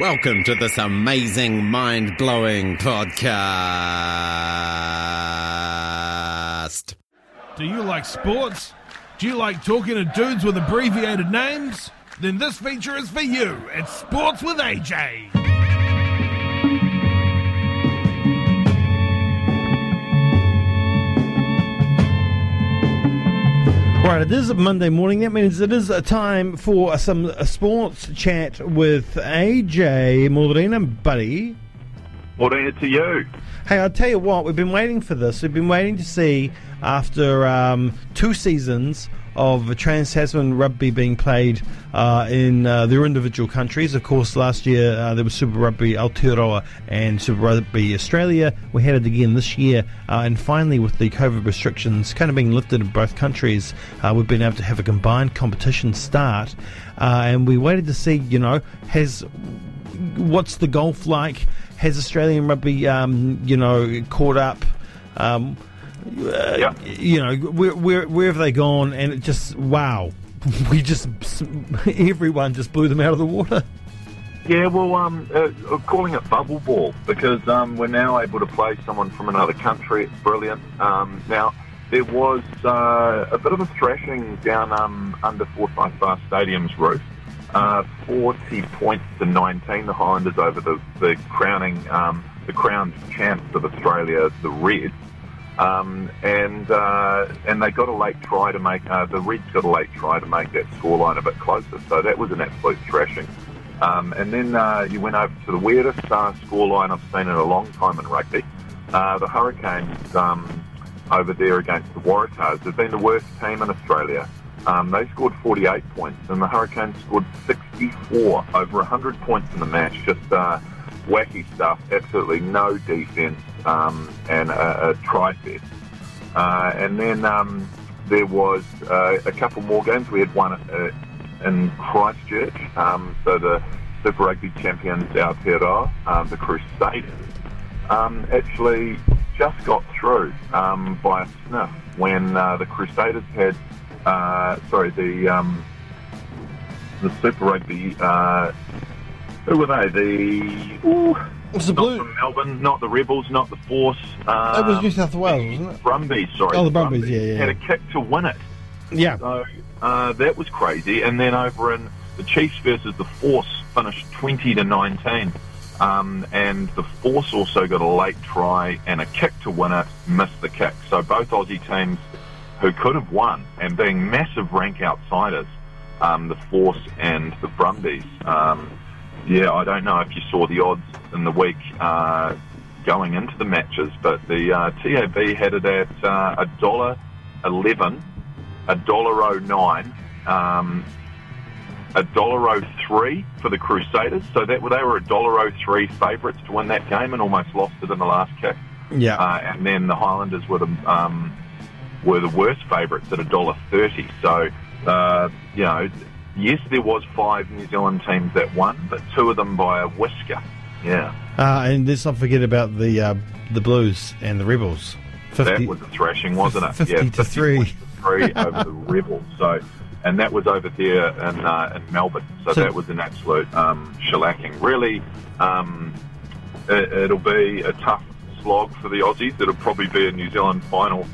Welcome to this amazing, mind blowing podcast. Do you like sports? Do you like talking to dudes with abbreviated names? Then this feature is for you. It's Sports with AJ. Right, it is Monday morning. That means it is a time for some sports chat with AJ Morena, buddy. Morena to you. Hey, I'll tell you what, we've been waiting for this. We've been waiting to see after um, two seasons of Trans Tasman rugby being played uh, in uh, their individual countries. Of course, last year uh, there was Super Rugby Aotearoa and Super Rugby Australia. We had it again this year, uh, and finally, with the COVID restrictions kind of being lifted in both countries, uh, we've been able to have a combined competition start. Uh, and we waited to see, you know, has what's the golf like? Has Australian rugby, um, you know, caught up? Um, uh, Yeah. You know, where, where where have they gone? And it just wow, we just everyone just blew them out of the water. Yeah, well, um, uh, calling it bubble ball because um, we're now able to play someone from another country. It's brilliant. Um, now, there was uh, a bit of a thrashing down um, under Forsyth Bar Stadium's roof. Uh, 40 points to 19, the Highlanders over the, the crowning, um, the crowned champs of Australia, the Reds. Um, and uh, and they got a late try to make uh, the Reds got a late try to make that scoreline a bit closer. So that was an absolute thrashing. Um, and then uh, you went over to the weirdest scoreline I've seen in a long time in rugby. Uh, the Hurricanes um, over there against the Waratahs They've been the worst team in Australia. Um, they scored 48 points, and the Hurricanes scored 64, over 100 points in the match. Just uh, wacky stuff. Absolutely no defence um, and a, a try fest. Uh, and then um, there was uh, a couple more games. We had one uh, in Christchurch. Um, so the Super Rugby champions Aotearoa, um, the Crusaders, um, actually just got through um, by a sniff when uh, the Crusaders had, uh, sorry, the um, the Super Rugby. Uh, who were they? The ooh, It was the not blue. from Melbourne, not the Rebels, not the Force. Uh, It was New South Wales, wasn't it? Brumbies, sorry. Oh, the Brumbies, yeah, yeah, Had a kick to win it. Yeah, So uh, that was crazy. And then over in the Chiefs versus the Force finished 20 to 19. Um, and the Force also got a late try and a kick to win it, missed the kick. So both Aussie teams who could have won and being massive rank outsiders, um, the Force and the Brumbies. Um, yeah, I don't know if you saw the odds in the week uh, going into the matches, but the uh, TAB had it at uh, a dollar eleven a dollar oh nine, um, a dollar oh three for the Crusaders. So that they were a dollar oh three favourites to win that game and almost lost it in the last kick. yeah. Uh, and then the Highlanders were the um, were the worst favourites at a dollar thirty. So uh, you know, yes, there was five New Zealand teams that won, but two of them by a whisker. Yeah, Uh, and let's not forget about the uh, the Blues and the Rebels. 50, that was a thrashing, wasn't it? 50 yeah, to 3. to three over the Rebels. So, and that was over there in uh, in Melbourne. So, So- that was an absolute um, shellacking. Really, um, it, it'll be a tough slog for the Aussies. It'll probably be a New Zealand final,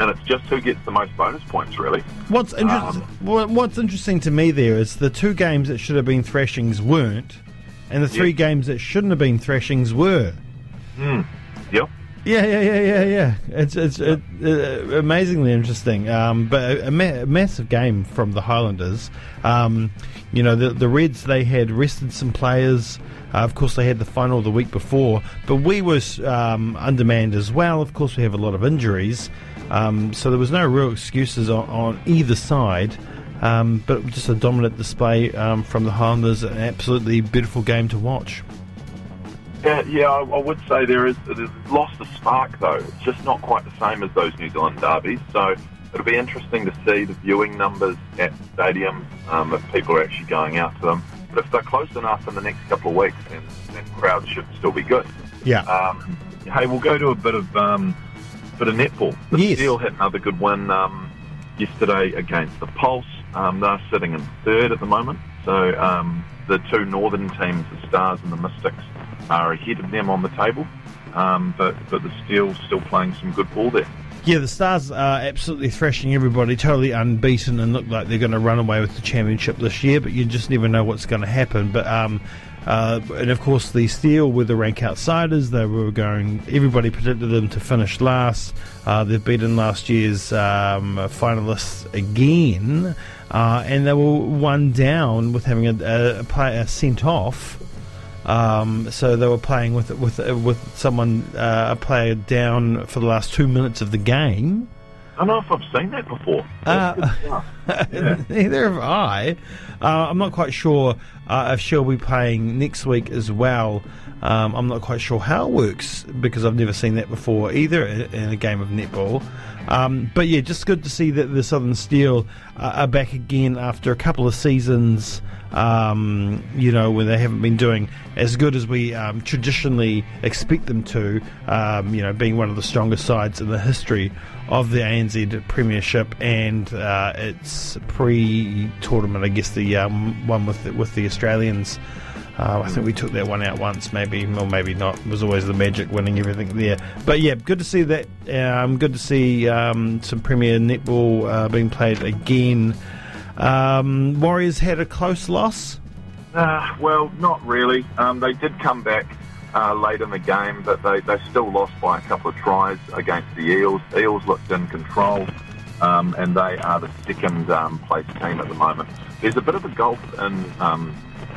and it's just who gets the most bonus points, really. What's inter- Um, what's interesting to me there is the two games that should have been thrashings weren't, and the three Yeah. games that shouldn't have been thrashings were. Yep. Yeah, yeah, yeah, yeah, yeah. It's it's it, uh, amazingly interesting. Um, but a, a, ma- a massive game from the Highlanders. Um, you know, the the Reds they had rested some players. Uh, of course, they had the final the week before, but we were um, undermanned as well. Of course, we have a lot of injuries, um, so there was no real excuses on, on either side. Um, but just a dominant display um, from the Highlanders, an absolutely beautiful game to watch. Yeah, yeah, I, I would say there is lost the spark though. It's just not quite the same as those New Zealand derbies. So it'll be interesting to see the viewing numbers at stadiums um, if people are actually going out to them. But if they're close enough in the next couple of weeks, then, then crowds should still be good. Yeah. Um, hey, we'll go to a bit of bit of netball. The Yes. Steel had another good win um, yesterday against the Pulse. Um, they're sitting in third at the moment. So um, the two northern teams, the Stars and the Mystics, are ahead of them on the table. Um, but but the Steel's still playing some good ball there. Yeah, the Stars are absolutely thrashing everybody, totally unbeaten, and look like they're going to run away with the championship this year. But you just never know what's going to happen. But um, uh, and of course, the Steel were the rank outsiders. They were going. Everybody predicted them to finish last. Uh, they've beaten last year's um, finalists again, uh, and they were one down with having a, a player sent off. Um, so they were playing with with with someone uh, a player down for the last two minutes of the game. I don't know if I've seen that before. Uh, yeah. Neither have I. Uh, I'm not quite sure uh, if she'll be playing next week as well. Um, I'm not quite sure how it works because I've never seen that before either in a game of netball. Um, but yeah, just good to see that the Southern Steel uh, are back again after a couple of seasons. Um, you know, where they haven't been doing as good as we um, traditionally expect them to. Um, you know, being one of the strongest sides in the history of the ANZ Premiership and uh, its pre-tournament. I guess the um, one with the, with the Australians. Uh, I think we took that one out once, maybe, or maybe not. It was always the magic winning everything there. But yeah, good to see that. Um, good to see um, some Premier netball uh, being played again. Um, Warriors had a close loss. Uh, well, not really. Um, they did come back uh, late in the game, but they, they still lost by a couple of tries against the Eels. Eels looked in control, um, and they are the second um, place team at the moment. There's a bit of a gulf in um,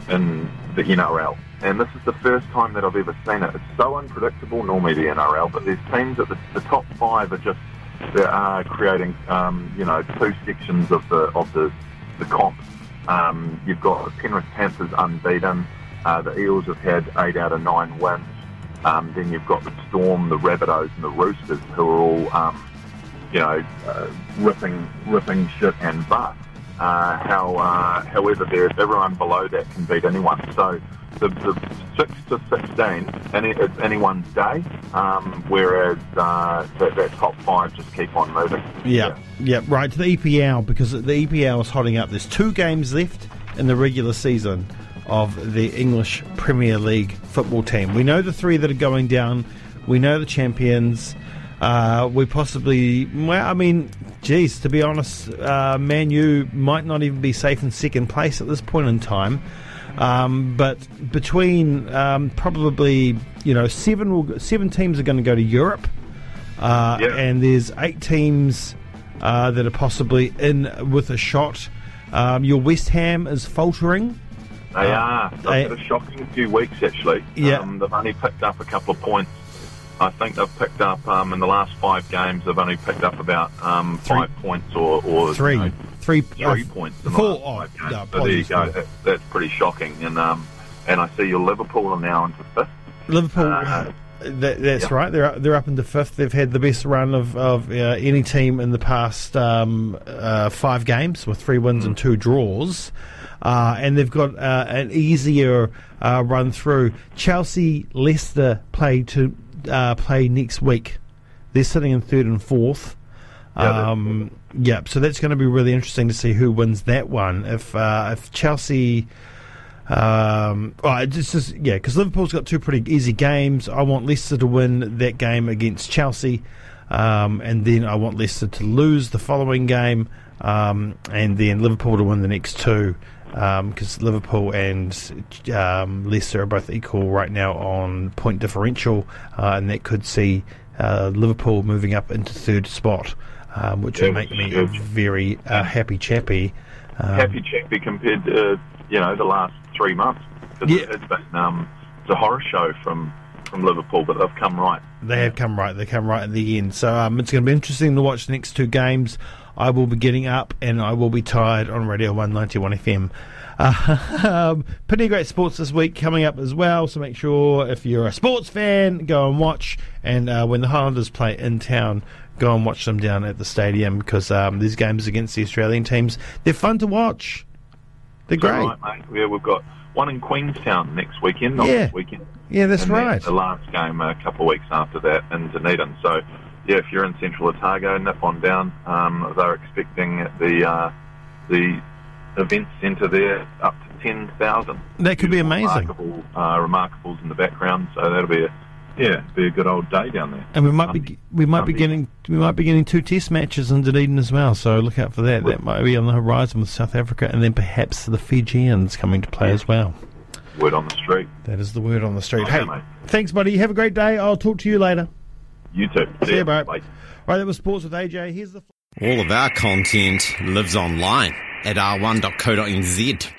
in the NRL, and this is the first time that I've ever seen it. It's so unpredictable normally the NRL, but there's teams at the, the top five are just they are creating um, you know two sections of the of the the comp. Um, you've got Penrith Panthers unbeaten. Uh, the Eels have had eight out of nine wins. Um, then you've got the Storm, the Rabbitohs, and the Roosters, who are all, um, you know, uh, ripping, ripping shit and butt. Uh, how, uh, however, there's everyone below that can beat anyone. So the, the six to sixteen, any, it's anyone's day. Um, whereas uh, that, that top five just keep on moving. Yeah, yeah, right to the EPL because the EPL is holding up. There's two games left in the regular season of the English Premier League football team. We know the three that are going down. We know the champions. Uh, we possibly, well, I mean, geez, to be honest, uh, Man U might not even be safe in second place at this point in time. Um, but between um, probably, you know, seven will, seven teams are going to go to Europe, uh, Yeah. and there's eight teams uh, that are possibly in with a shot. Um, your West Ham is faltering. They Uh, are. They've they- had a shocking few weeks, actually. Yeah. Um, they've only picked up a couple of points. I think they've picked up, um, in the last five games, they've only picked up about um, Three. five points or, or Three, you know, three, three uh, points. In the four. Oh, no, so there you go. That, that's pretty shocking. And um, and I see your Liverpool are now into fifth. Liverpool. Uh, that, that's yeah. right. They're up, they're up into fifth. They've had the best run of, of uh, any team in the past um, uh, five games with three wins and two draws. Uh, and they've got uh, an easier uh, run through. Chelsea, Leicester play to uh, play next week. They're sitting in third and fourth. Yeah, Um, yeah, so that's going to be really interesting to see who wins that one. If uh, if Chelsea, um, well, just, just yeah, because Liverpool's got two pretty easy games. I want Leicester to win that game against Chelsea, um, and then I want Leicester to lose the following game, um, and then Liverpool to win the next two. Because Liverpool and um, Leicester are both equal right now on point differential, uh, and that could see uh, Liverpool moving up into third spot, um, which Yeah, would make me a very uh, happy chappy. Um, Happy chappy compared to you know the last three months. Yeah. It's been um, it's a horror show from from Liverpool, but they've come right. They have come right. They come right at the end. So um, it's going to be interesting to watch the next two games. I will be getting up and I will be tired on Radio 191 FM. Uh, um, pretty great sports this week coming up as well. So make sure if you're a sports fan, go and watch. And uh, when the Highlanders play in town, go and watch them down at the stadium because um, these games against the Australian teams, they're fun to watch. They're great. right, mate? Yeah, we've got one in Queenstown next weekend, not Yeah. this weekend. Yeah, that's and right. The last game a couple of weeks after that in Dunedin. So, yeah, if you're in Central Otago, nip on down. Um, they're expecting the uh, the event centre there up to ten thousand. That could be amazing. Remarkable, uh, remarkables in the background, so that'll be a yeah, be a good old day down there. And we might be we might be getting we might be getting two test matches in Dunedin as well. So look out for that. That might be on the horizon with South Africa, and then perhaps the Fijians coming to play as well. Word on the street. That is the word on the street. Okay, hey, mate. thanks, buddy. Have a great day. I'll talk to you later. You too. See ya. you, bro. Bye. Right, that was sports with AJ. Here's the. All of our content lives online at r1.co.nz.